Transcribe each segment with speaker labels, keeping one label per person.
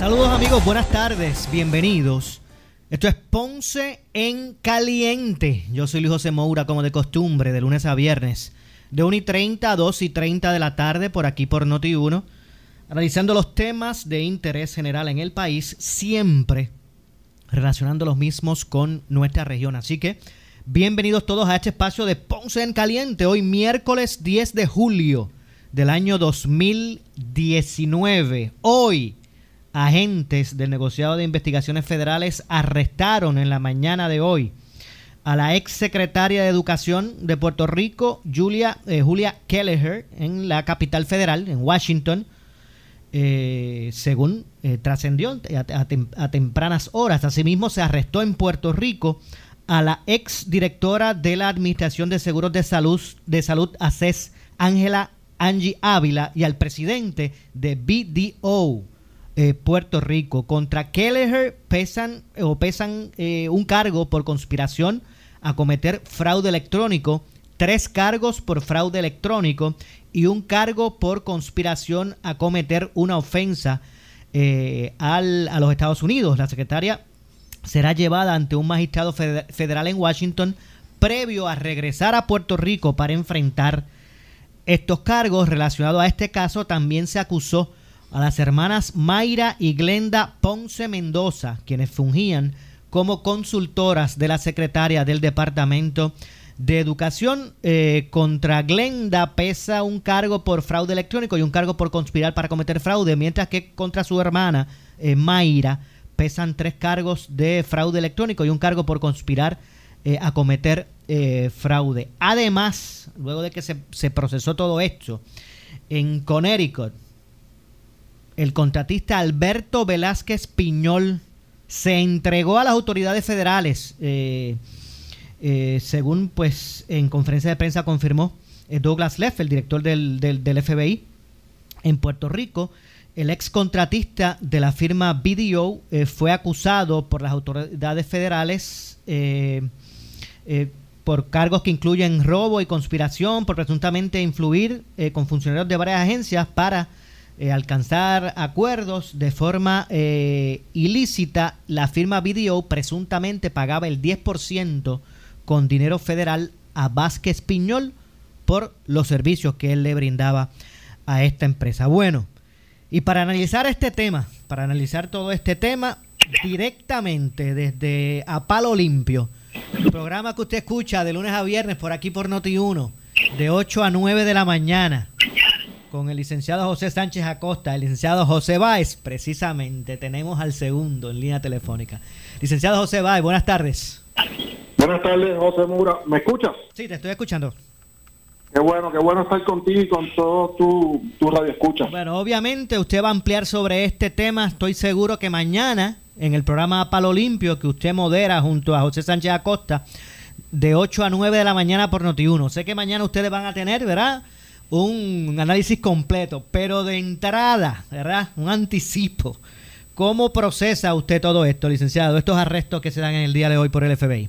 Speaker 1: Saludos amigos, buenas tardes, bienvenidos. Esto es Ponce en Caliente. Yo soy Luis José Moura, como de costumbre, de lunes a viernes, de 1 y 30 a 2 y 30 de la tarde, por aquí por Noti1, analizando los temas de interés general en el país, siempre relacionando los mismos con nuestra región. Así que bienvenidos todos a este espacio de Ponce en Caliente, hoy miércoles 10 de julio del año 2019. Hoy agentes del negociado de investigaciones federales arrestaron en la mañana de hoy a la ex secretaria de Educación de Puerto Rico, Julia, eh, Julia Kelleher, en la capital federal, en Washington, eh, según eh, trascendió a, tempranas horas. Asimismo, se arrestó en Puerto Rico a la ex directora de la Administración de Seguros de Salud, de Salud ACES, Ángela Angie Ávila, y al presidente de BDO, eh, Puerto Rico. Contra Kelleher pesan o pesan eh, un cargo por conspiración a cometer fraude electrónico, tres cargos por fraude electrónico y un cargo por conspiración a cometer una ofensa eh, a los Estados Unidos. La secretaria será llevada ante un magistrado federal en Washington previo a regresar a Puerto Rico para enfrentar estos cargos relacionados a este caso. También se acusó a las hermanas Mayra y Glenda Ponce Mendoza, quienes fungían como consultoras de la secretaria del Departamento de Educación. Eh, contra Glenda pesa un cargo por fraude electrónico y un cargo por conspirar para cometer fraude, mientras que contra su hermana eh, Mayra pesan tres cargos de fraude electrónico y un cargo por conspirar eh, a cometer fraude. Además, luego de que se, se procesó todo esto, en Connecticut, el contratista Alberto Velázquez Piñol se entregó a las autoridades federales, eh, eh, según pues en conferencia de prensa confirmó eh, Douglas Leff, el director del, del, FBI en Puerto Rico. El ex contratista de la firma BDO fue acusado por las autoridades federales por cargos que incluyen robo y conspiración, por presuntamente influir con funcionarios de varias agencias para eh, alcanzar acuerdos de forma eh, ilícita, la firma BDO presuntamente pagaba el 10% con dinero federal a Vázquez Piñol por los servicios que él le brindaba a esta empresa. Bueno, y para analizar este tema, para analizar todo este tema directamente desde A Palo Limpio, el programa que usted escucha de lunes a viernes por aquí por Noti1, de 8 a 9 de la mañana con el licenciado José Sánchez Acosta, el licenciado José Báez, precisamente tenemos al segundo en línea telefónica. Licenciado José Báez, buenas tardes.
Speaker 2: Buenas tardes, José Mura. ¿Me escuchas?
Speaker 1: Sí, te estoy escuchando.
Speaker 2: Qué bueno, qué bueno estar contigo y con todo tu, tu radio escucha.
Speaker 1: Bueno, obviamente usted va a ampliar sobre este tema. Estoy seguro que mañana en el programa Palo Limpio que usted modera junto a José Sánchez Acosta de 8 a 9 de la mañana por Noti1. Sé que mañana ustedes van a tener, ¿verdad? Un análisis completo, pero de entrada, ¿verdad? Un anticipo. ¿Cómo procesa usted todo esto, licenciado, estos arrestos que se dan en el día de hoy por el FBI?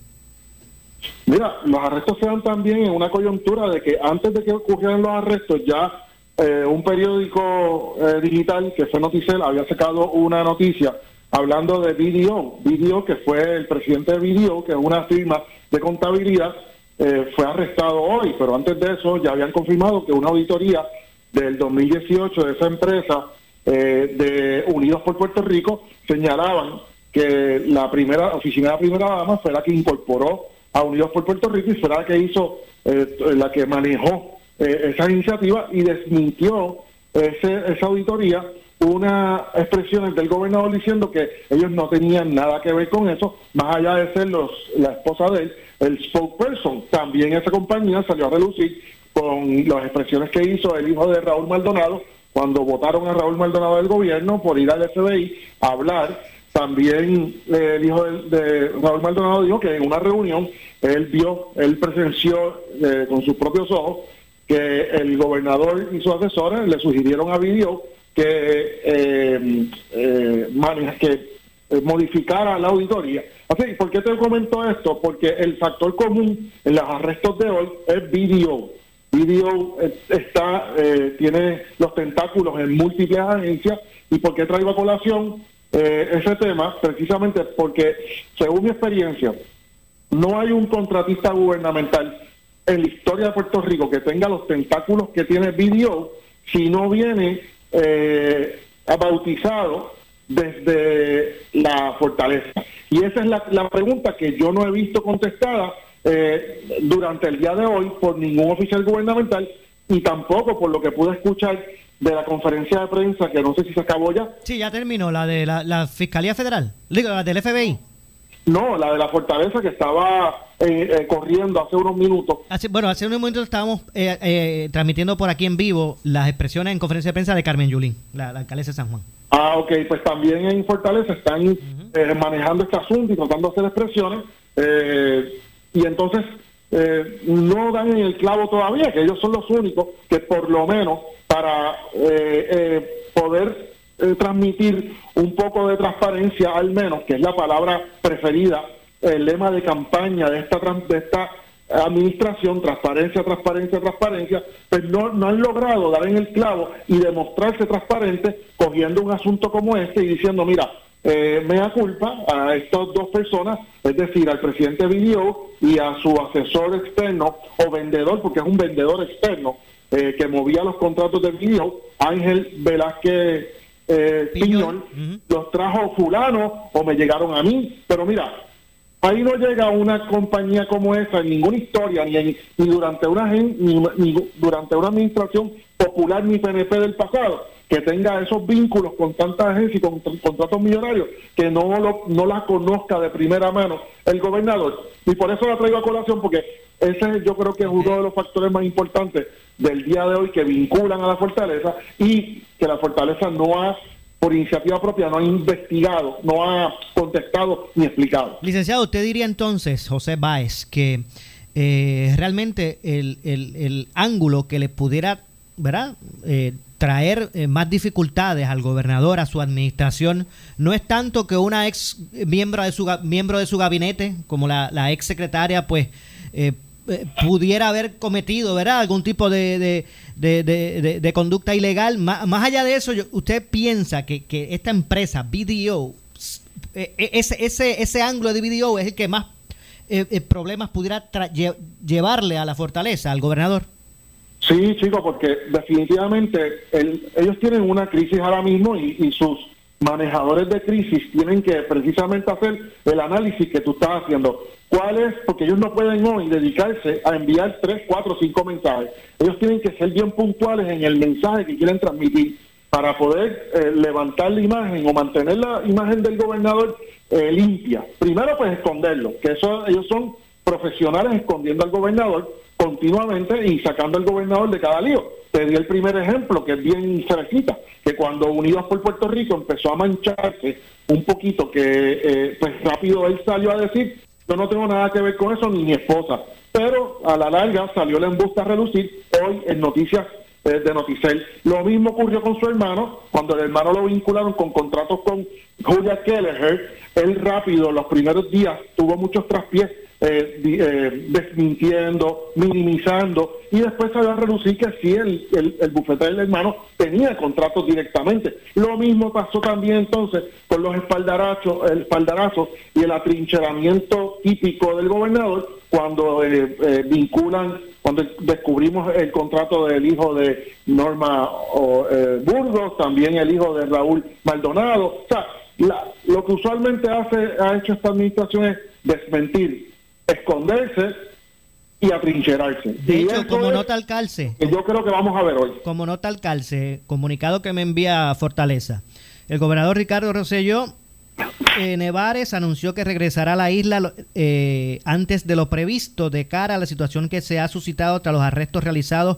Speaker 2: Mira, los arrestos se dan también en una coyuntura de que antes de que ocurrieran los arrestos ya eh, un periódico eh, digital que fue Noticel había sacado una noticia hablando de BDO, BDO que fue el presidente de BDO, que es una firma de contabilidad eh, fue arrestado hoy, pero antes de eso ya habían confirmado que una auditoría del 2018 de esa empresa eh, de Unidos por Puerto Rico señalaban que la primera oficina de la primera dama fue la que incorporó a Unidos por Puerto Rico y fue la que hizo, eh, la que manejó esa iniciativa y desmintió ese, esa auditoría una expresión del gobernador diciendo que ellos no tenían nada que ver con eso, más allá de ser los, la esposa de él, el spokesperson. También esa compañía salió a relucir con las expresiones que hizo el hijo de Raúl Maldonado cuando votaron a Raúl Maldonado del gobierno por ir al FBI a hablar. También eh, el hijo de, Raúl Maldonado dijo que en una reunión él vio, él presenció eh, con sus propios ojos que el gobernador y sus asesores le sugirieron a Video que, eh, eh, que eh, modificara la auditoría. Así, ¿por qué te comento esto? Porque el factor común en los arrestos de hoy es video. Video eh, está, eh, tiene los tentáculos en múltiples agencias. ¿Y por qué traigo a colación ese tema precisamente porque, según mi experiencia, no hay un contratista gubernamental en la historia de Puerto Rico que tenga los tentáculos que tiene BDO si no viene eh, bautizado desde la fortaleza. Y esa es la, pregunta que yo no he visto contestada eh, durante el día de hoy por ningún oficial gubernamental y tampoco por lo que pude escuchar de la conferencia de prensa, que no sé si se acabó ya.
Speaker 1: Sí, ya terminó, la de la, Fiscalía Federal, la del FBI.
Speaker 2: No, la de la fortaleza que estaba eh, eh, corriendo hace unos minutos.
Speaker 1: bueno, hace unos minutos estábamos eh, transmitiendo por aquí en vivo las expresiones en conferencia de prensa de Carmen Yulín, la, alcaldesa de San Juan.
Speaker 2: Ah, ok, pues también en Fortaleza están manejando este asunto y tratando de hacer expresiones. y entonces no dan en el clavo todavía, que ellos son los únicos que por lo menos para poder eh, transmitir un poco de transparencia, al menos, que es la palabra preferida, el lema de campaña de esta, de esta administración, transparencia, transparencia, transparencia, pues no, no han logrado dar en el clavo y demostrarse transparente cogiendo un asunto como este y diciendo, mira, eh, me da culpa a estas dos personas, es decir, al presidente Video y a su asesor externo o vendedor, porque es un vendedor externo eh, que movía los contratos de Video, Ángel Velázquez eh, Piñón, los trajo fulano o me llegaron a mí. Pero mira, ahí no llega una compañía como esa en ninguna historia, ni, ni durante una ni, durante una administración popular ni PNP del pasado, que tenga esos vínculos con tantas agencias y con, contratos millonarios, que no, lo, no la conozca de primera mano el gobernador. Y por eso la traigo a colación, porque ese yo creo que es uno de los factores más importantes del día de hoy que vinculan a la fortaleza y que la fortaleza no ha por iniciativa propia no ha investigado, no ha contestado ni explicado.
Speaker 1: Licenciado, usted diría entonces, José Báez, que eh, realmente el, ángulo que le pudiera ¿verdad? Eh, traer eh, más dificultades al gobernador, a su administración, no es tanto que una ex miembro de su, miembro de su gabinete, como la, la ex secretaria, pues eh, pudiera haber cometido, ¿verdad? Algún tipo de, de, conducta ilegal. Más, allá de eso, ¿usted piensa que, esta empresa, BDO, eh, eh, ese, ese, ese ángulo de BDO es el que más problemas pudiera llevarle a la fortaleza, al gobernador?
Speaker 2: Sí, chico, porque definitivamente ellos tienen una crisis ahora mismo y, y sus manejadores de crisis tienen que precisamente hacer el análisis que tú estás haciendo. ¿Cuál es? Porque ellos no pueden hoy dedicarse a enviar tres, cuatro, cinco mensajes. Ellos tienen que ser bien puntuales en el mensaje que quieren transmitir para poder eh, levantar la imagen o mantener la imagen del gobernador eh, limpia. Primero, pues esconderlo, que eso ellos son profesionales escondiendo al gobernador continuamente y sacando al gobernador de cada lío. Te di el primer ejemplo, que es bien cerquita, que cuando Unidos por Puerto Rico empezó a mancharse un poquito, que eh, pues rápido él salió a decir, yo no tengo nada que ver con eso, ni mi esposa. Pero a la larga salió la embusta a reducir hoy en noticias eh, de Noticel. Lo mismo ocurrió con su hermano, cuando el hermano lo vincularon con contratos con Julia Kelleher, él rápido, los primeros días, tuvo muchos traspiés eh, eh, desmintiendo, minimizando, y después va a reducir que sí, el, el, bufete del hermano tenía contratos directamente. Lo mismo pasó también entonces con los espaldarazos, el espaldarazo y el atrincheramiento típico del gobernador cuando eh, eh, vinculan, cuando descubrimos el contrato del hijo de Norma Burgos, también el hijo de Raúl Maldonado. O sea, lo que usualmente hace ha hecho esta administración es desmentir esconderse y atrincherarse.
Speaker 1: De hecho, como nota al calce.
Speaker 2: yo creo que vamos a ver hoy.
Speaker 1: Como nota al calce, comunicado que me envía Fortaleza. El gobernador Ricardo Rosselló eh, Nevares anunció que regresará a la isla eh, antes de lo previsto de cara a la situación que se ha suscitado tras los arrestos realizados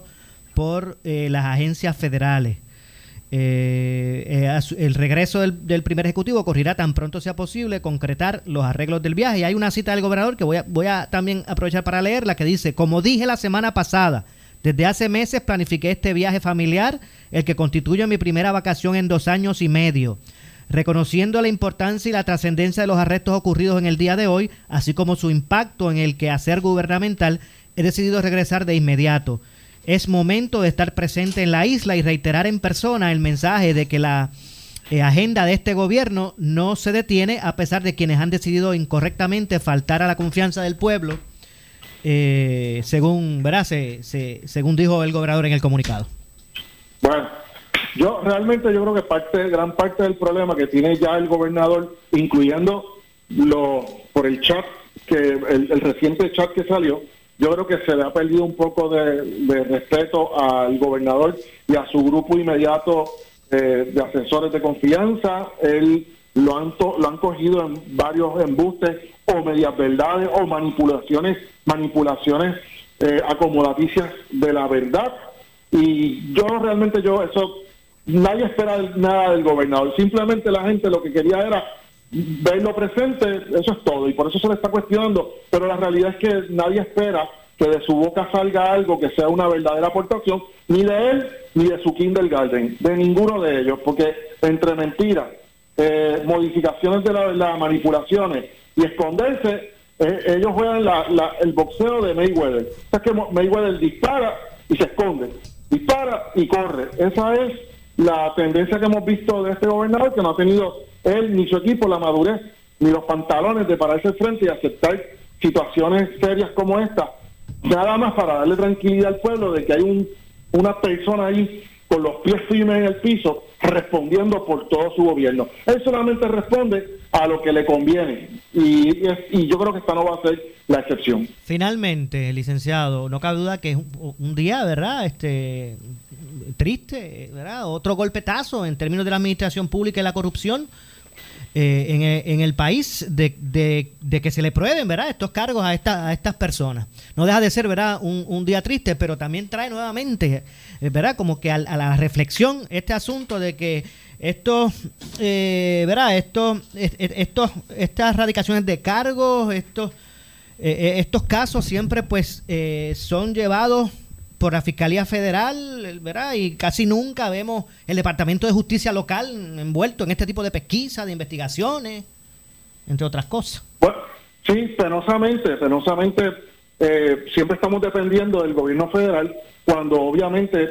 Speaker 1: por eh, las agencias federales. Eh, eh, el regreso del, primer ejecutivo ocurrirá tan pronto sea posible concretar los arreglos del viaje. Y hay una cita del gobernador que voy a, voy a también aprovechar para leerla que dice, como dije la semana pasada, desde hace meses planifiqué este viaje familiar, el que constituye mi primera vacación en dos años y medio. Reconociendo la importancia y la trascendencia de los arrestos ocurridos en el día de hoy, así como su impacto en el quehacer gubernamental, he decidido regresar de inmediato. Es momento de estar presente en la isla y reiterar en persona el mensaje de que la eh, agenda de este gobierno no se detiene a pesar de quienes han decidido incorrectamente faltar a la confianza del pueblo, eh, según, según dijo el gobernador en el comunicado.
Speaker 2: Bueno, yo realmente yo creo que parte, gran parte del problema que tiene ya el gobernador, incluyendo lo por el chat que el, reciente chat que salió, yo creo que se le ha perdido un poco de, respeto al gobernador y a su grupo inmediato eh, de asesores de confianza. Él lo han, lo han cogido en varios embustes o medias verdades o manipulaciones, manipulaciones eh, acomodaticias de la verdad. Y yo realmente, yo eso, nadie espera nada del gobernador. Simplemente la gente lo que quería era verlo presente, eso es todo, y por eso se le está cuestionando, pero la realidad es que nadie espera que de su boca salga algo que sea una verdadera aportación, ni de él ni de su kindergarten, de ninguno de ellos, porque entre mentiras, eh, modificaciones de la verdad, manipulaciones y esconderse, eh, ellos juegan el boxeo de Mayweather. O que Mayweather dispara y se esconde, dispara y corre. Esa es la tendencia que hemos visto de este gobernador, que no ha tenido él ni su equipo la madurez ni los pantalones de pararse frente y aceptar situaciones serias como esta, nada más para darle tranquilidad al pueblo de que hay un, una persona ahí con los pies firmes en el piso respondiendo por todo su gobierno. Él solamente responde a lo que le conviene y, y yo creo que esta no va a ser la excepción.
Speaker 1: Finalmente, licenciado, no cabe duda que es un, día, ¿verdad? Este triste, ¿verdad? Otro golpetazo en términos de la administración pública y la corrupción eh, en, eh, en, el país de, de, que se le prueben ¿verdad? estos cargos a, esta, a estas personas. No deja de ser ¿verdad? Un, un día triste, pero también trae nuevamente eh, ¿verdad? como que a, la reflexión este asunto de que estos, ¿verdad? Estos, estos, estas radicaciones de cargos, estos, estos casos siempre pues son llevados por la Fiscalía Federal, ¿verdad? Y casi nunca vemos el Departamento de Justicia local envuelto en este tipo de pesquisas, de investigaciones, entre otras cosas.
Speaker 2: Bueno, sí, penosamente, penosamente eh, siempre estamos dependiendo del gobierno federal cuando obviamente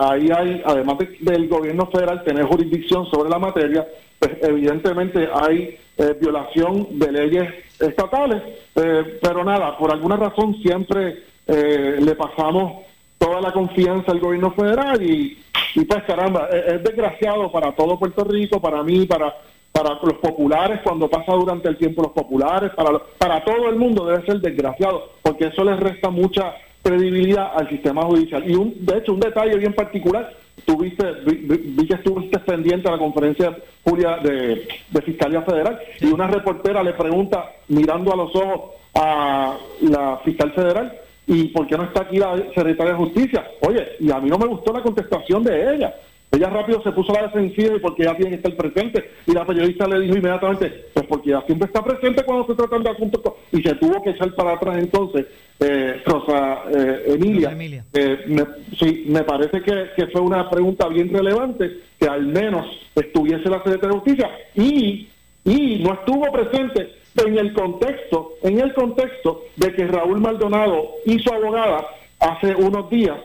Speaker 2: ahí hay, además del gobierno federal tener jurisdicción sobre la materia, pues evidentemente hay eh, violación de leyes estatales, eh, pero nada, por alguna razón siempre le pasamos toda la confianza al gobierno federal y, pues caramba, es, desgraciado para todo Puerto Rico, para mí, para para los populares cuando pasa durante el tiempo los populares, para para todo el mundo debe ser desgraciado, porque eso les resta mucha credibilidad al sistema judicial. Y un, de hecho, un detalle bien particular, tuviste, vi, que estuviste pendiente a la conferencia Julia de, de Fiscalía Federal y una reportera le pregunta, mirando a los ojos a la fiscal federal, ¿Y por qué no está aquí la secretaria de Justicia? Oye, y a mí no me gustó la contestación de ella. Ella rápido se puso a la defensiva y porque ella tiene que estar presente. Y la periodista le dijo inmediatamente, pues porque ella siempre está presente cuando se tratan de asuntos. Y se tuvo que echar para atrás entonces, eh, Rosa eh, Emilia. Eh, me, sí, me parece que, que, fue una pregunta bien relevante, que al menos estuviese la secretaria de Justicia. Y, y no estuvo presente en el contexto, en el contexto de que Raúl Maldonado y su abogada hace unos días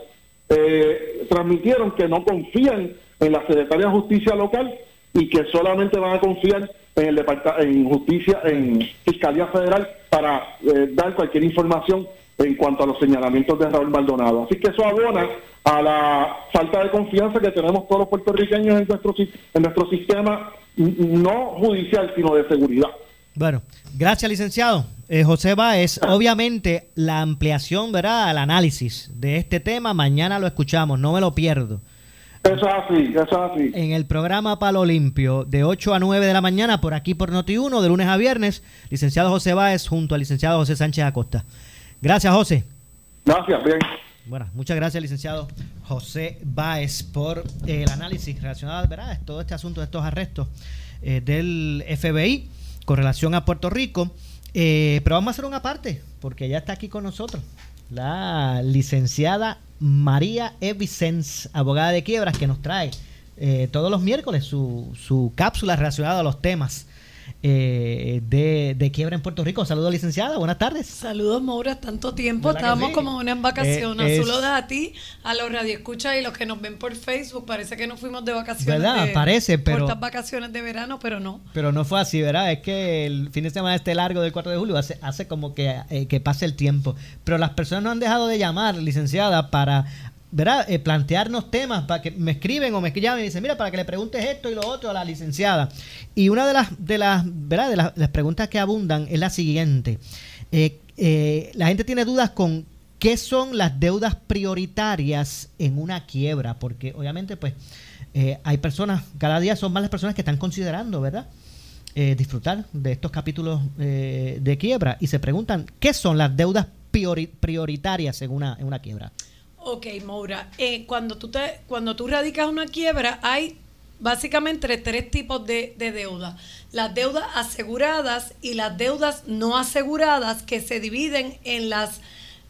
Speaker 2: eh, transmitieron que no confían en la Secretaría de Justicia local y que solamente van a confiar en el en justicia, en Fiscalía Federal para eh, dar cualquier información en cuanto a los señalamientos de Raúl Maldonado. Así que eso abona a la falta de confianza que tenemos todos los puertorriqueños en nuestro, en nuestro sistema, no judicial, sino de seguridad.
Speaker 1: Bueno, gracias, licenciado. Eh, José Báez, obviamente la ampliación, ¿verdad? Al análisis de este tema, mañana lo escuchamos, no me lo pierdo.
Speaker 2: Eso es así, eso es así.
Speaker 1: En el programa Palo Limpio, de 8 a 9 de la mañana, por aquí por Noti1, de lunes a viernes, licenciado José Báez junto al licenciado José Sánchez Acosta. Gracias, José.
Speaker 2: Gracias, bien.
Speaker 1: Bueno, muchas gracias, licenciado José Báez, por el análisis relacionado, ¿verdad? Todo este asunto de estos arrestos eh, del FBI con relación a Puerto Rico. Eh, pero vamos a hacer una parte, porque ya está aquí con nosotros la licenciada María E. abogada de quiebras, que nos trae eh, todos los miércoles su, su cápsula relacionada a los temas eh, de, quiebra en Puerto Rico. Saludos, licenciada. Buenas tardes.
Speaker 3: Saludos, Maura. Tanto tiempo. Estábamos como una en vacaciones. Eh, Saludos a ti, a los radioescuchas y los que nos ven por Facebook. Parece que no fuimos de vacaciones.
Speaker 1: ¿Verdad? Parece, pero.
Speaker 3: Cortas vacaciones de verano, pero no.
Speaker 1: Pero no fue así, ¿verdad? Es que el fin de semana este largo del 4 de julio hace, hace como que, eh, que pase el tiempo. Pero las personas no han dejado de llamar, licenciada, para ¿verdad? Eh, plantearnos temas para que me escriben o me llamen y dicen, mira, para que le preguntes esto y lo otro a la licenciada. Y una de las, de las, ¿verdad? De las, preguntas que abundan es la siguiente. Eh, eh, la gente tiene dudas con qué son las deudas prioritarias en una quiebra, porque obviamente pues hay personas, cada día son más las personas que están considerando, ¿verdad? disfrutar de estos capítulos de quiebra y se preguntan qué son las deudas prioritarias en una, en una quiebra.
Speaker 3: Ok, Maura, eh, cuando, tú te, cuando tú radicas una quiebra, hay básicamente tres tipos de, de deuda. Las deudas aseguradas y las deudas no aseguradas que se dividen en las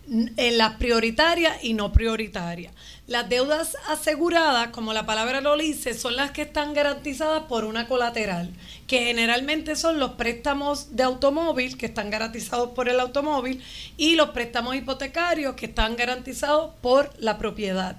Speaker 3: en las prioritarias y no prioritarias. Las deudas aseguradas, como la palabra lo dice, son las que están garantizadas por una colateral, que generalmente son los préstamos de automóvil, que están garantizados por el automóvil, y los préstamos hipotecarios, que están garantizados por la propiedad.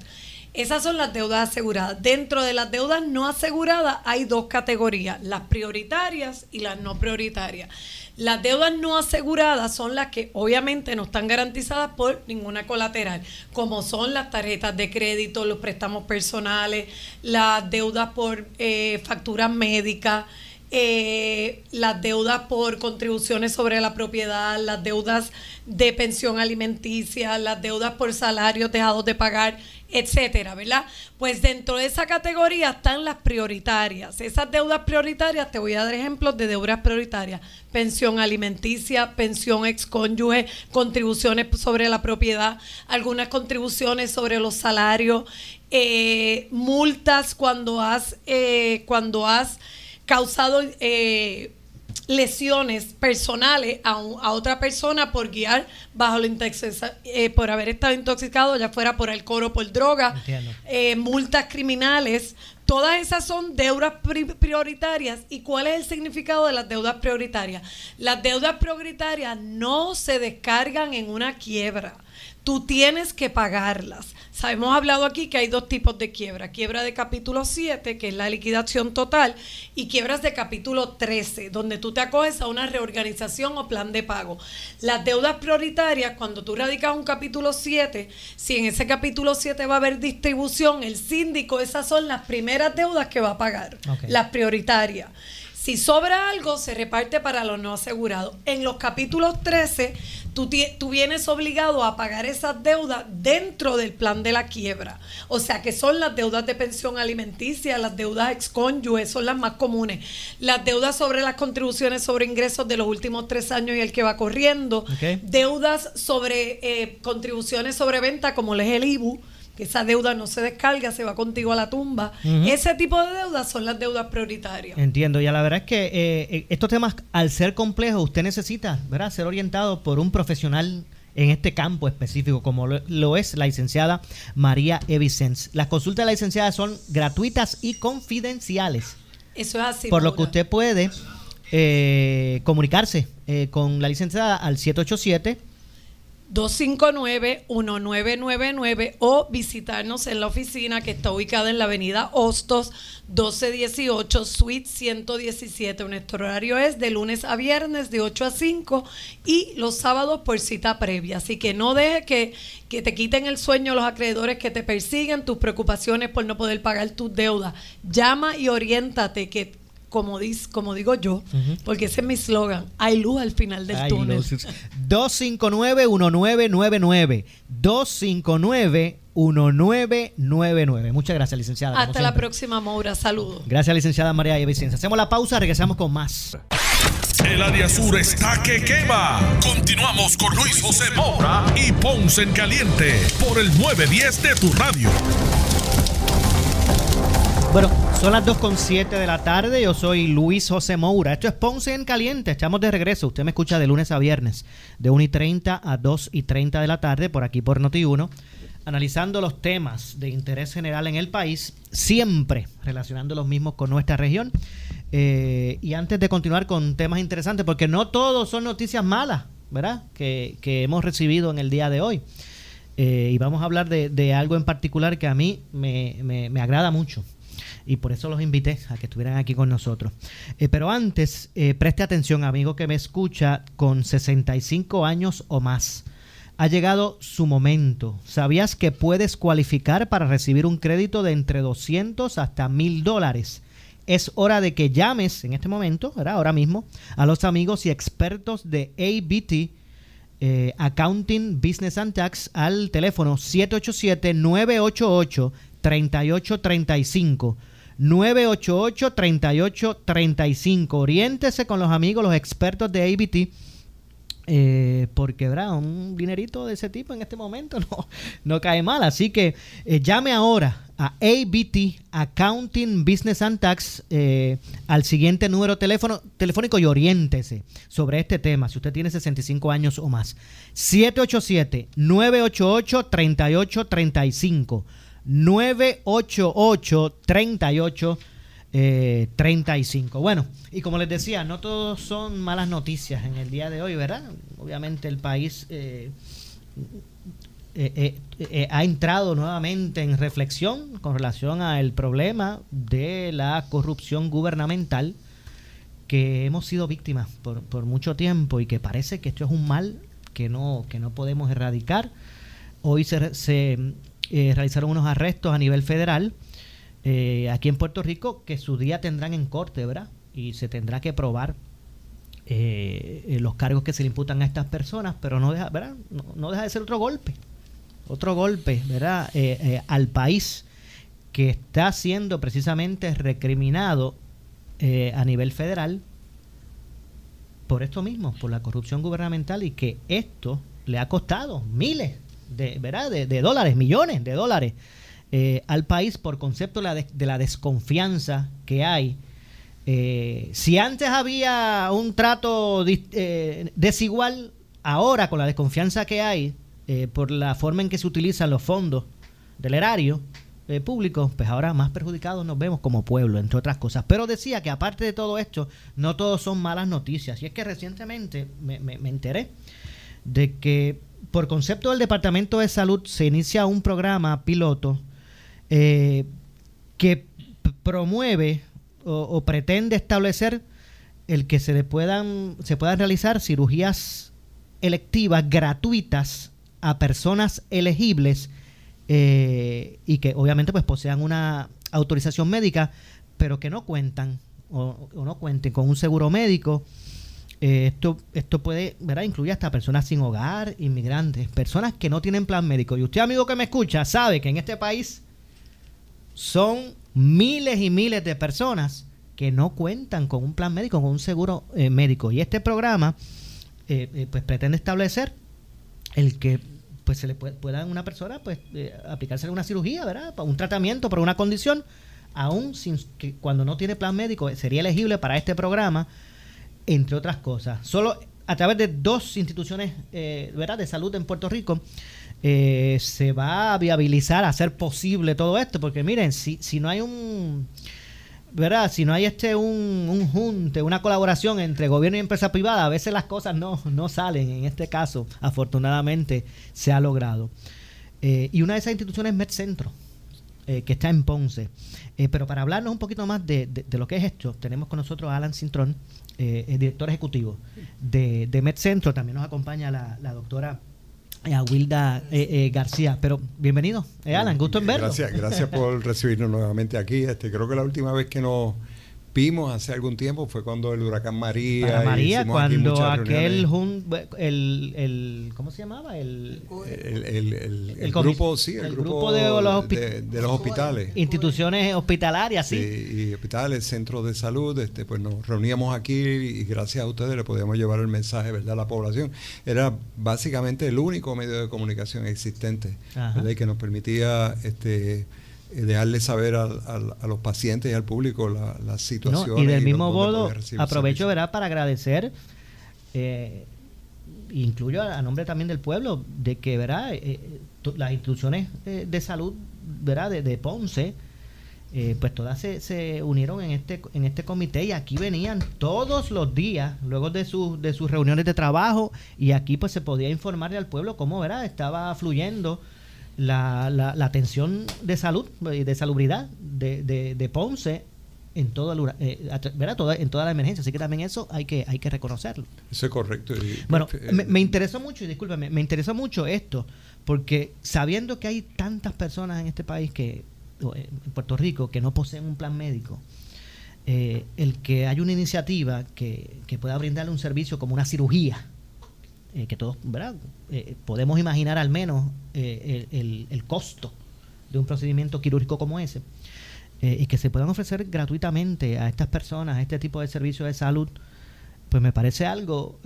Speaker 3: Esas son las deudas aseguradas. Dentro de las deudas no aseguradas hay dos categorías, las prioritarias y las no prioritarias. Las deudas no aseguradas son las que obviamente no están garantizadas por ninguna colateral, como son las tarjetas de crédito, los préstamos personales, las deudas por eh, facturas médicas, eh, las deudas por contribuciones sobre la propiedad, las deudas de pensión alimenticia, las deudas por salarios dejados de pagar, etcétera, ¿verdad? Pues dentro de esa categoría están las prioritarias. Esas deudas prioritarias, te voy a dar ejemplos de deudas prioritarias: pensión alimenticia, pensión excónyuge, contribuciones sobre la propiedad, algunas contribuciones sobre los salarios, eh, multas cuando has, eh, cuando has causado eh, lesiones personales a, a, otra persona por guiar bajo la eh, por haber estado intoxicado, ya fuera por alcohol o por droga, eh, multas criminales. Todas esas son deudas prioritarias. ¿Y cuál es el significado de las deudas prioritarias? Las deudas prioritarias no se descargan en una quiebra. Tú tienes que pagarlas. Hemos hablado aquí que hay dos tipos de quiebra. Quiebra de capítulo 7, que es la liquidación total, y quiebras de capítulo 13, donde tú te acoges a una reorganización o plan de pago. Las deudas prioritarias, cuando tú radicas un capítulo 7, si en ese capítulo 7 va a haber distribución, el síndico, esas son las primeras deudas que va a pagar, las prioritarias. Si sobra algo, se reparte para los no asegurados. En los capítulos 13, tú, tú, vienes obligado a pagar esas deudas dentro del plan de la quiebra. O sea, que son las deudas de pensión alimenticia, las deudas excónyuges, son las más comunes. Las deudas sobre las contribuciones sobre ingresos de los últimos tres años y el que va corriendo. Deudas sobre eh, contribuciones sobre venta, como les el IBU que esa deuda no se descarga, se va contigo a la tumba. Ese tipo de deudas son las deudas prioritarias.
Speaker 1: Entiendo, y la verdad es que eh, eh, estos temas, al ser complejos, usted necesita ¿verdad? ser orientado por un profesional en este campo específico, como lo, es la licenciada María Evicens. Las consultas de la licenciada son gratuitas y confidenciales.
Speaker 3: Eso es así.
Speaker 1: Por lo que usted puede eh, comunicarse con la licenciada al 787
Speaker 3: 259-1999 o visitarnos en la oficina que está ubicada en la avenida Hostos 1218, Suite 117. Nuestro horario es de lunes a viernes de 8 a 5 y los sábados por cita previa. Así que no deje que, que te quiten el sueño los acreedores que te persiguen, tus preocupaciones por no poder pagar tus deudas. Llama y oriéntate que como, como digo yo, porque ese es mi slogan, hay luz al final del túnel.
Speaker 1: 259-1999. 259-1999. Muchas gracias, licenciada.
Speaker 3: Hasta la próxima, Maura. Saludos.
Speaker 1: Gracias, licenciada María Vicente. Hacemos la pausa, regresamos con más.
Speaker 4: El área sur está que quema. Continuamos con Luis José Moura y Ponce en Caliente por el 910 de tu radio.
Speaker 1: Bueno, son las 2.7 de la tarde. Yo soy Luis José Moura. Esto es Ponce en Caliente. Estamos de regreso. Usted me escucha de lunes a viernes, de 1 y 30 a 2 y 30 de la tarde, por aquí por Noti1. analizando los temas de interés general en el país, siempre relacionando los mismos con nuestra región. Eh, y antes de continuar con temas interesantes, porque no todos son noticias malas, ¿verdad? Que, hemos recibido en el día de hoy. Eh, y vamos a hablar de, algo en particular que a mí me, me agrada mucho y por eso los invité a que estuvieran aquí con nosotros. Eh, pero antes, eh, preste atención, amigo que me escucha con 65 años o más. Ha llegado su momento. ¿Sabías que puedes cualificar para recibir un crédito de entre 200 hasta 1000 dólares? Es hora de que llames en este momento, ¿verdad? ahora mismo, a los amigos y expertos de ABT. Eh, Accounting Business and Tax al teléfono 787-988-3835. 988-3835. Oriéntese con los amigos, los expertos de ABT. Eh, porque ¿verdad? un dinerito de ese tipo en este momento no, no cae mal. Así que eh, llame ahora a ABT, Accounting Business and Tax, eh, al siguiente número teléfono, telefónico y oriéntese sobre este tema si usted tiene 65 años o más. 787-988-3835. 988 38 35. Bueno, y como les decía, no todos son malas noticias en el día de hoy, ¿verdad? Obviamente el país eh, eh, eh, ha entrado nuevamente en reflexión con relación al problema de la corrupción gubernamental que hemos sido víctimas por, por mucho tiempo y que parece que esto es un mal que no, que no podemos erradicar. Hoy se eh, realizaron unos arrestos a nivel federal eh, aquí en Puerto Rico que su día tendrán en corte, ¿verdad? Y se tendrá que probar eh, los cargos que se le imputan a estas personas, pero no deja, ¿verdad? No, deja de ser otro golpe, otro golpe, ¿verdad? al país que está siendo precisamente recriminado a nivel federal por esto mismo, por la corrupción gubernamental y que esto le ha costado miles de, ¿verdad? De, dólares, millones de dólares eh, al país por concepto de la, desconfianza que hay. Eh, si antes había un trato eh, desigual, ahora con la desconfianza que hay por la forma en que se utilizan los fondos del erario público, pues ahora más perjudicados nos vemos como pueblo, entre otras cosas. Pero decía que aparte de todo esto, no todos son malas noticias. Y es que recientemente me, me enteré de que por concepto del Departamento de Salud se inicia un programa piloto eh, que promueve o, pretende establecer el que se le puedan se puedan realizar cirugías electivas gratuitas a personas elegibles eh, y que obviamente pues posean una autorización médica pero que no cuentan o, o no cuenten con un seguro médico eh, esto, esto puede, ¿verdad? Incluye hasta personas sin hogar, inmigrantes, personas que no tienen plan médico. Y usted, amigo que me escucha, sabe que en este país son miles y miles de personas que no cuentan con un plan médico, con un seguro eh, médico. Y este programa, eh, pues pretende establecer el que pues se le pueda a una persona pues aplicarse una cirugía, ¿verdad? Para un tratamiento para una condición, aún sin que cuando no tiene plan médico sería elegible para este programa entre otras cosas. Solo a través de dos instituciones eh, ¿verdad? de salud en Puerto Rico eh, se va a viabilizar, a hacer posible todo esto, porque miren, si, si no hay un... ¿verdad? Si no hay este un, un junte, una colaboración entre gobierno y empresa privada, a veces las cosas no, no salen. En este caso, afortunadamente, se ha logrado. Eh, y una de esas instituciones es MedCentro, que está en Ponce. pero para hablarnos un poquito más de, de, lo que es esto, tenemos con nosotros a Alan Cintrón, eh, director ejecutivo de, de MedCentro. También nos acompaña la, doctora eh, Wilda eh, García. Pero bienvenido, Alan, gusto en verlo.
Speaker 5: Gracias, gracias por recibirnos nuevamente aquí. Este, creo que la última vez que nos vimos hace algún tiempo fue cuando el huracán María.
Speaker 1: María, cuando aquel el, el, ¿cómo se llamaba? El,
Speaker 5: el, grupo, sí, el, grupo, de, los de, los hospitales.
Speaker 1: Instituciones hospitalarias, sí.
Speaker 5: y hospitales, centros de salud, este, pues nos reuníamos aquí y gracias a ustedes le podíamos llevar el mensaje ¿verdad? a la población. Era básicamente el único medio de comunicación existente que nos permitía este dejarle saber a, los pacientes y al público la, la situación.
Speaker 1: y del mismo modo, aprovecho ¿verdad? para agradecer eh, incluyo a, nombre también del pueblo, de que ¿verdad? las instituciones de salud ¿verdad? De, Ponce, pues todas se, se, unieron en este en este comité y aquí venían todos los días luego de, sus de sus reuniones de trabajo y aquí pues se podía informarle al pueblo cómo ¿verdad? estaba fluyendo la, la, la atención de salud y de salubridad de, de, Ponce en todo el, eh, en toda la emergencia. Así que también eso hay que, hay que reconocerlo.
Speaker 5: Eso es correcto.
Speaker 1: bueno, eh, me, interesó mucho, y discúlpeme, me interesó mucho esto, porque sabiendo que hay tantas personas en este país que, eh, en Puerto Rico, que no poseen un plan médico, eh, el que hay una iniciativa que, que pueda brindarle un servicio como una cirugía, eh, que todos ¿verdad? Eh, podemos imaginar al menos eh, el, el, costo de un procedimiento quirúrgico como ese, y que se puedan ofrecer gratuitamente a estas personas, a este tipo de servicios de salud, pues me parece algo,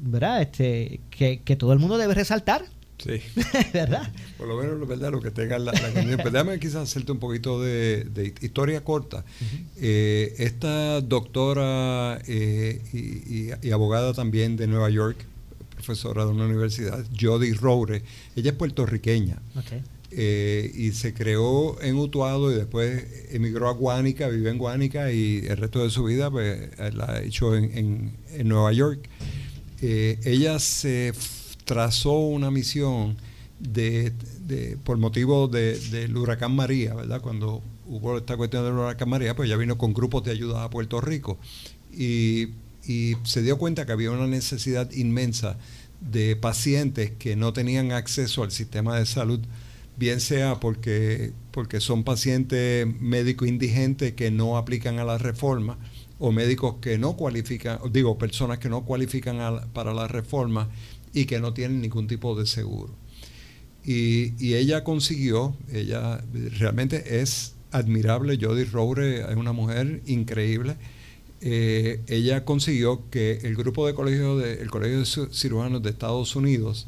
Speaker 1: ¿verdad? Este, que, que todo el mundo debe resaltar.
Speaker 5: Sí. ¿Verdad? Por lo menos, ¿verdad? Lo que tenga la, la pues déjame quizás hacerte un poquito de, historia corta. esta doctora y, y, abogada también de Nueva York, profesora de una universidad, Jody Roure. Ella es puertorriqueña. Eh, y se creó en Utuado y después emigró a Guánica, vive en Guánica y el resto de su vida pues, la ha hecho en, Nueva York. Eh, ella se trazó una misión de, por motivo del huracán María, ¿verdad? Cuando hubo esta cuestión del huracán María, pues ella vino con grupos de ayuda a Puerto Rico. Y y se dio cuenta que había una necesidad inmensa de pacientes que no tenían acceso al sistema de salud, bien sea porque, porque son pacientes médicos indigentes que no aplican a la reforma, o médicos que no cualifican, digo, personas que no cualifican para la reforma y que no tienen ningún tipo de seguro. Y, y ella consiguió, ella realmente es admirable, Jody Roure es una mujer increíble eh, ella consiguió que el grupo de colegio de, el Colegio de Cirujanos de Estados Unidos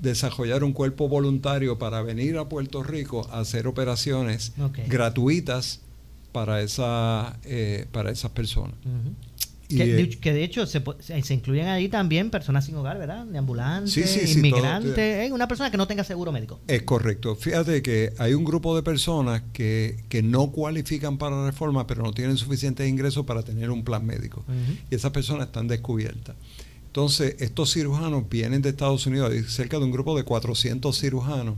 Speaker 5: desarrollara un cuerpo voluntario para venir a Puerto Rico a hacer operaciones gratuitas para, esa, eh, para esas personas.
Speaker 1: Eh, que, de, hecho se, se, incluyen ahí también personas sin hogar, ¿verdad? De ambulantes, inmigrantes, eh, una persona que no tenga seguro médico.
Speaker 5: Es correcto. Fíjate que hay un grupo de personas que, que no cualifican para la reforma, pero no tienen suficientes ingresos para tener un plan médico. Y esas personas están descubiertas. Entonces, estos cirujanos vienen de Estados Unidos, hay cerca de un grupo de 400 cirujanos,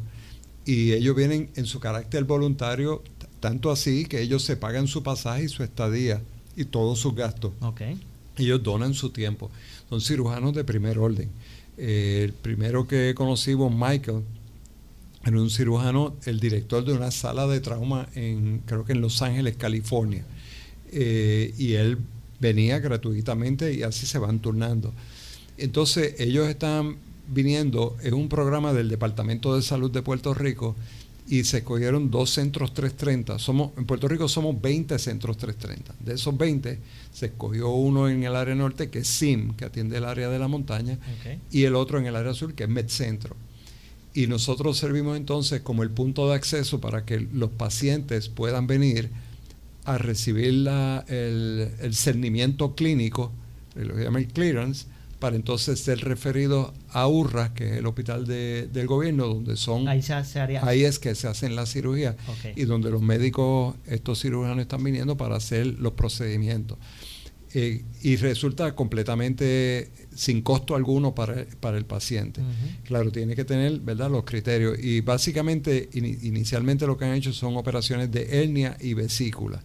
Speaker 5: y ellos vienen en su carácter voluntario, tanto así que ellos se pagan su pasaje y su estadía y todos sus gastos.
Speaker 1: Okay.
Speaker 5: Ellos donan su tiempo. Son cirujanos de primer orden. Eh, el primero que conocimos, Michael, era un cirujano, el director de una sala de trauma en, creo que en Los Ángeles, California. Eh, y él venía gratuitamente y así se van turnando. Entonces, ellos están viniendo, es un programa del Departamento de Salud de Puerto Rico y se escogieron dos centros 330. Somos, en Puerto Rico somos 20 centros 330. De esos 20 se escogió uno en el área norte, que es SIM, que atiende el área de la montaña, y el otro en el área sur, que es MedCentro. Y nosotros servimos entonces como el punto de acceso para que los pacientes puedan venir a recibir la, el, el cernimiento clínico, lo que llama el clearance, para entonces ser referido a URRA, que es el hospital del gobierno, donde son...
Speaker 1: Ahí,
Speaker 5: ahí es que se hacen las cirugías y donde los médicos, estos cirujanos están viniendo para hacer los procedimientos. Eh, y resulta completamente sin costo alguno para, para el paciente. Claro, tiene que tener ¿verdad? los criterios. Y básicamente, inicialmente lo que han hecho son operaciones de hernia y vesícula.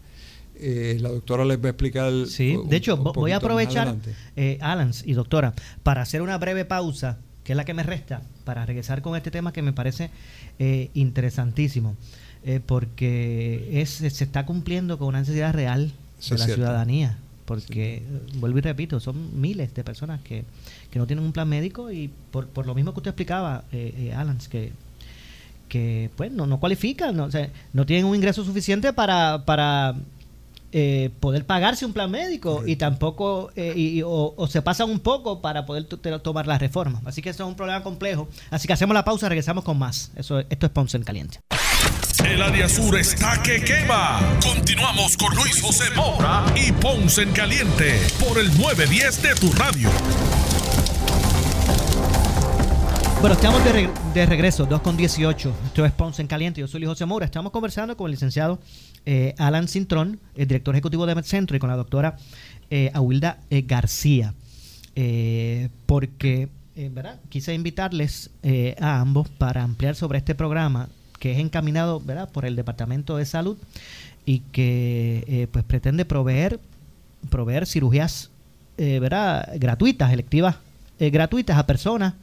Speaker 5: Eh, la doctora les va a explicar.
Speaker 1: Sí, de hecho, voy a aprovechar, eh, Alans y doctora, para hacer una breve pausa, que es la que me resta, para regresar con este tema que me parece eh, interesantísimo, eh, porque es, se está cumpliendo con una necesidad real de la ciudadanía. Porque, vuelvo y repito, son miles de personas que, que no tienen un plan médico y por, por lo mismo que usted explicaba, eh, Alans, que que pues no, no cualifican, no, o sea, no tienen un ingreso suficiente para, para eh, poder pagarse un plan médico y tampoco eh, o, se pasan un poco para poder tomar la reforma. Así que eso es un problema complejo. Así que hacemos la pausa, regresamos con más. Eso, esto es Ponce en Caliente.
Speaker 4: El área sur está que quema. Continuamos con Luis José Moura y Ponce en Caliente por el 910 de tu radio.
Speaker 1: Bueno, estamos de, de regreso, 2 con 18. Esto es Ponce en Caliente. Yo soy Luis José Moura. Estamos conversando con el licenciado eh, Alan Cintrón, el director ejecutivo de MedCentro, y con la doctora eh, Awilda eh, García. Eh, porque, eh, ¿verdad? Quise invitarles a ambos para ampliar sobre este programa que es encaminado, ¿verdad? Por el Departamento de Salud y que, pues, pretende proveer, proveer cirugías, ¿verdad? Gratuitas, electivas gratuitas a personas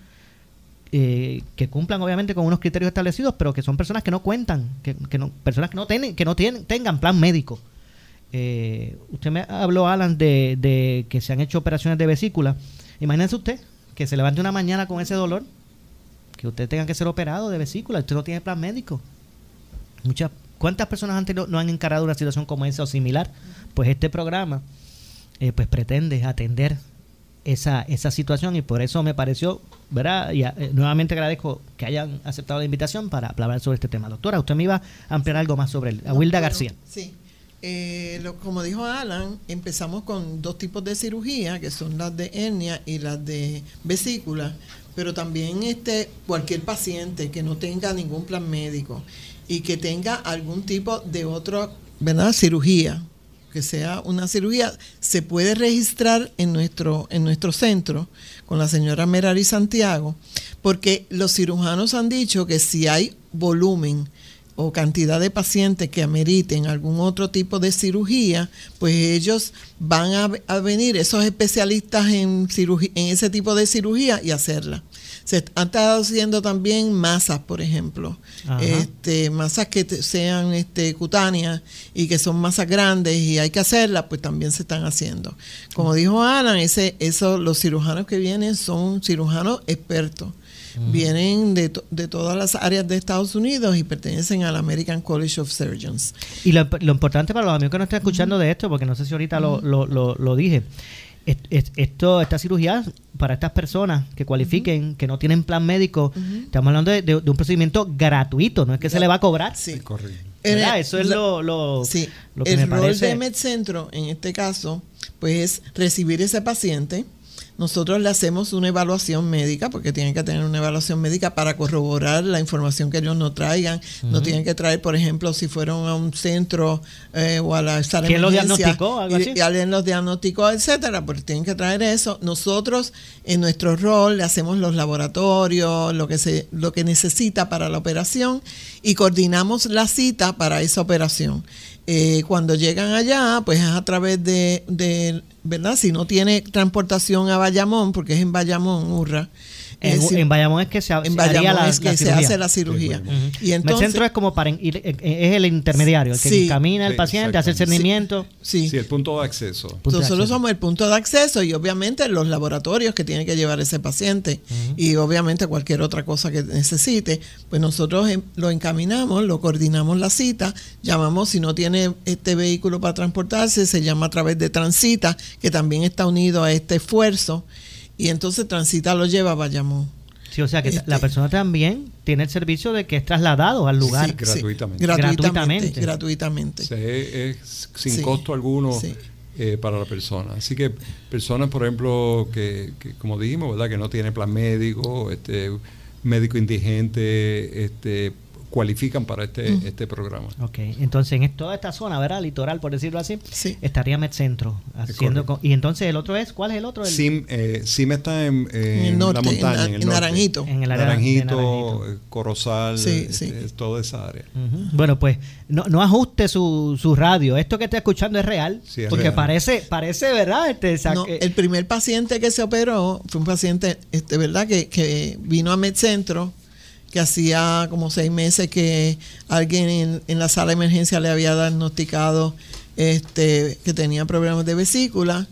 Speaker 1: eh, que cumplan obviamente con unos criterios establecidos, pero que son personas que no cuentan, que, no, personas que no tienen, que no tienen, tengan plan médico. Eh, usted me habló, Alan, de, que se han hecho operaciones de vesícula. Imagínense usted que se levante una mañana con ese dolor, que usted tenga que ser operado de vesícula, usted no tiene plan médico. Muchas, ¿Cuántas personas antes no, no han encarado una situación como esa o similar? Pues este programa eh, pues pretende atender esa, esa situación y por eso me pareció, ¿verdad? Y eh, nuevamente agradezco que hayan aceptado la invitación para hablar sobre este tema. Doctora, usted me iba a ampliar algo más sobre él. A Wilda García.
Speaker 6: Sí. Eh, lo- como dijo Alan, empezamos con dos tipos de cirugía, que son las de hernia y las de vesícula, pero también este cualquier paciente que no tenga ningún plan médico y que tenga algún tipo de otra, ¿verdad? cirugía, que sea una cirugía, se puede registrar en nuestro, en nuestro centro con la señora Merari Santiago, porque los cirujanos han dicho que si hay volumen o cantidad de pacientes que ameriten algún otro tipo de cirugía, pues ellos van a, a venir, esos especialistas en, cirugía, en ese tipo de cirugía, y hacerla. Se han estado haciendo también masas, por ejemplo,
Speaker 1: Ajá.
Speaker 6: este, masas que te- sean este, cutáneas y que son masas grandes y hay que hacerlas, pues también se están haciendo. Como dijo Alan, ese, eso, los cirujanos que vienen son cirujanos expertos. Vienen de, to- de todas las áreas de Estados Unidos y pertenecen al American College of Surgeons.
Speaker 1: Y lo, lo importante para los amigos que no están escuchando de esto, porque no sé si ahorita lo, lo, lo, lo dije, es- es- esto, esta cirugía para estas personas que cualifiquen, que no tienen plan médico, estamos hablando de, de- de un procedimiento gratuito, no es que se le va a cobrar.
Speaker 6: Sí.
Speaker 5: Correcto.
Speaker 1: ¿verdad?
Speaker 6: Eh,
Speaker 1: Eso es lo, lo,
Speaker 6: Sí,
Speaker 1: lo que
Speaker 6: el
Speaker 1: me
Speaker 6: rol de MedCentro en este caso, pues es recibir ese paciente. Nosotros le hacemos una evaluación médica, porque tienen que tener una evaluación médica para corroborar la información que ellos nos traigan. No tienen que traer, por ejemplo, si fueron a un centro eh, o a la sala de
Speaker 1: ¿Quién lo
Speaker 6: emergencia
Speaker 1: diagnosticó? ¿Algo
Speaker 6: y-
Speaker 1: así?
Speaker 6: y alguien los diagnosticó, etcétera, pues tienen que traer eso. Nosotros, en nuestro rol, le hacemos los laboratorios, lo que se, lo que necesita para la operación y coordinamos la cita para esa operación. Eh, cuando llegan allá, pues es a través de, de, ¿verdad? Si no tiene transportación a Bayamón, porque es en Bayamón, Urra.
Speaker 1: En, en Bayamón es que se,
Speaker 6: en
Speaker 1: se haría
Speaker 6: Bayamón
Speaker 1: la,
Speaker 6: es que
Speaker 1: la
Speaker 6: se
Speaker 1: cirugía.
Speaker 6: hace la cirugía.
Speaker 5: Ujú.
Speaker 6: Y entonces,
Speaker 1: el centro es como para ir- eh, eh, es el intermediario, el que
Speaker 6: Sí.
Speaker 1: encamina al
Speaker 5: Sí,
Speaker 1: paciente, hace el cernimiento.
Speaker 6: sí,
Speaker 5: Sí, el punto de acceso.
Speaker 1: Punto de
Speaker 6: Nosotros
Speaker 1: acceso.
Speaker 6: somos el punto de acceso y obviamente los laboratorios que tiene que llevar ese paciente y obviamente cualquier otra cosa que necesite, pues nosotros lo encaminamos, lo coordinamos la cita, llamamos si no tiene este vehículo para transportarse, se llama a través de Transita, que también está unido a este esfuerzo y entonces Transita lo lleva a Bayamón.
Speaker 1: Sí, o sea que
Speaker 6: Este-
Speaker 1: la persona también tiene el servicio de que es trasladado al lugar.
Speaker 6: Sí, sí,
Speaker 5: gratuitamente.
Speaker 6: gratuitamente.
Speaker 1: Gratuitamente.
Speaker 6: Gratuitamente.
Speaker 5: O sea, es, sin
Speaker 6: Sí,
Speaker 5: costo alguno
Speaker 6: sí.
Speaker 5: eh, para la persona. Así que personas, por ejemplo, que, que, como dijimos, ¿verdad? Que no tienen plan médico, este, médico indigente, este, cualifican para este, este programa.
Speaker 1: Ok, entonces en toda esta zona, ¿verdad? Litoral, por decirlo así,
Speaker 6: Sí.
Speaker 1: estaría MedCentro haciendo... con- y entonces el otro es, ¿cuál es el otro? El-
Speaker 5: Sim, eh, Sim está en, en
Speaker 6: En el norte,
Speaker 5: la montaña,
Speaker 6: en,
Speaker 5: en, el
Speaker 6: en
Speaker 5: norte.
Speaker 6: Naranjito.
Speaker 1: En el
Speaker 5: Naranjito,
Speaker 1: Naranjito.
Speaker 5: eh, Corozal,
Speaker 6: Sí,
Speaker 5: este,
Speaker 6: sí.
Speaker 5: toda esa área.
Speaker 1: Ujú. Bueno, pues no, no ajuste su, su radio. Esto que está escuchando es real.
Speaker 5: Sí, es
Speaker 1: porque
Speaker 5: real.
Speaker 1: parece, parece, ¿verdad? Este, sa-
Speaker 6: No,
Speaker 1: eh,
Speaker 6: el primer paciente que se operó fue un paciente, este, ¿verdad? Que, que vino a MedCentro, que hacía como seis meses que alguien en, en la sala de emergencia le había diagnosticado este, que tenía problemas de vesícula.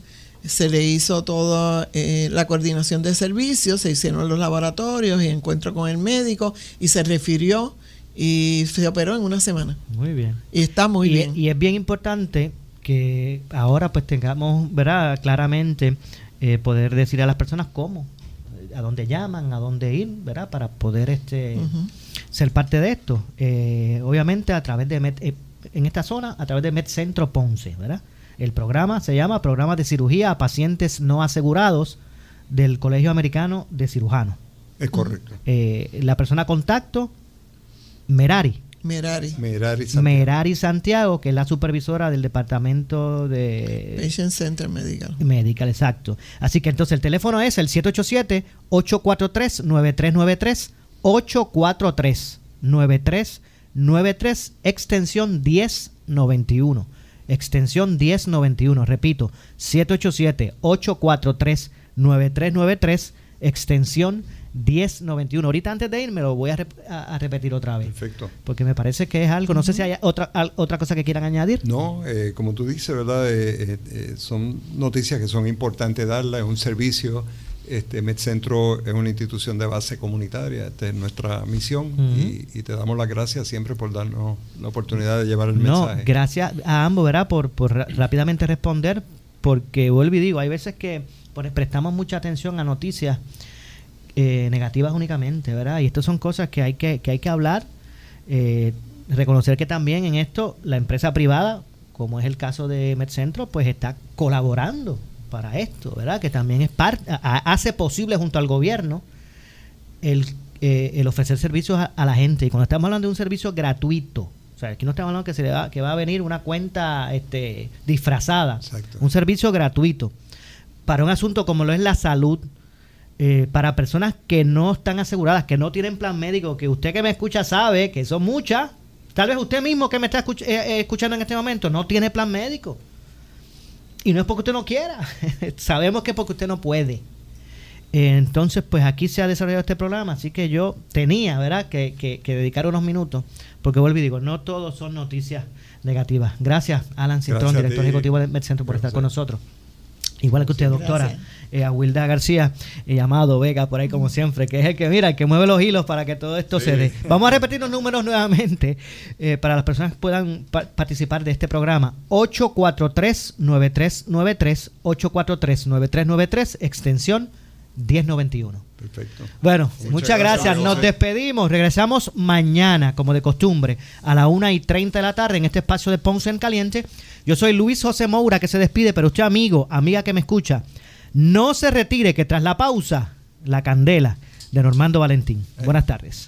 Speaker 6: Se le hizo toda eh, la coordinación de servicios, se hicieron los laboratorios y encuentro con el médico y se refirió y se operó en una semana.
Speaker 1: Muy bien.
Speaker 6: Y está muy
Speaker 1: y,
Speaker 6: bien.
Speaker 1: y es bien importante que ahora pues tengamos, ¿verdad? Claramente eh, poder decir a las personas cómo, a dónde llaman, a dónde ir, ¿verdad? Para poder este ser parte de esto. Eh, obviamente a través de Med- eh, en esta zona, a través de MedCentro Ponce, ¿verdad? El programa se llama Programa de Cirugía a Pacientes No Asegurados del Colegio Americano de Cirujanos.
Speaker 5: Es correcto.
Speaker 1: Eh, la persona contacto, Merari.
Speaker 6: Merari.
Speaker 5: Merari Santiago.
Speaker 1: Merari Santiago, que es la supervisora del departamento de
Speaker 6: Patient Center Medical.
Speaker 1: Medical, exacto. Así que entonces el teléfono es el 787-843-9393, 843-9393, extensión 1091. Extensión 1091, repito, 787-843-9393, extensión 1091. Ahorita antes de irme lo voy a, a, repetir otra vez.
Speaker 5: Perfecto.
Speaker 1: Porque me parece que es algo, no sé si hay otra, otra cosa que quieran añadir.
Speaker 5: No, eh, como tú dices, ¿verdad? Eh, eh, son noticias que son importantes darlas, es un servicio. Este MedCentro es una institución de base comunitaria, esta es nuestra misión y, te damos las gracias siempre por darnos la oportunidad de llevar el
Speaker 1: no,
Speaker 5: mensaje.
Speaker 1: Gracias a ambos, ¿verdad? Por, por rápidamente responder, porque vuelvo y digo, hay veces que pues, prestamos mucha atención a noticias eh, negativas únicamente, ¿verdad? Y estas son cosas que hay que, que, hay que hablar. Eh, reconocer que también en esto la empresa privada, como es el caso de MedCentro, pues está colaborando para esto, ¿verdad? Que también es parte, hace posible junto al gobierno el, eh, el ofrecer servicios a, la gente. Y cuando estamos hablando de un servicio gratuito, o sea, aquí no estamos hablando que se le va, que va a venir una cuenta este, disfrazada, un servicio gratuito para un asunto como lo es la salud, eh, para personas que no están aseguradas, que no tienen plan médico, que usted que me escucha sabe que son muchas. Tal vez usted mismo que me está eh, eh, escuchando en este momento no tiene plan médico. Y no es porque usted no quiera. Sabemos que es porque usted no puede. Entonces, pues aquí se ha desarrollado este programa, así que yo tenía, ¿verdad?, que, que, dedicar unos minutos, porque vuelvo y digo, no todos son noticias negativas. Gracias, Alan Cintrón, director ejecutivo del Centro, por estar con nosotros. Igual que usted, doctora eh, a Wilda García, eh, llamado Vega, por ahí como siempre, que es el que mira, el que mueve los hilos para que todo esto se dé. Vamos a repetir los números nuevamente eh, para las personas que puedan participar de este programa. 843-9393, 843-9393, extensión 1091.
Speaker 5: Perfecto.
Speaker 1: Bueno, muchas, gracias. Nos despedimos. Regresamos mañana, como de costumbre, a la 1 y 30 de la tarde en este espacio de Ponce en Caliente. Yo soy Luis José Moura que se despide, pero usted, amigo, amiga que me escucha, no se retire, que tras la pausa, la candela de Normando Valentín. Buenas tardes.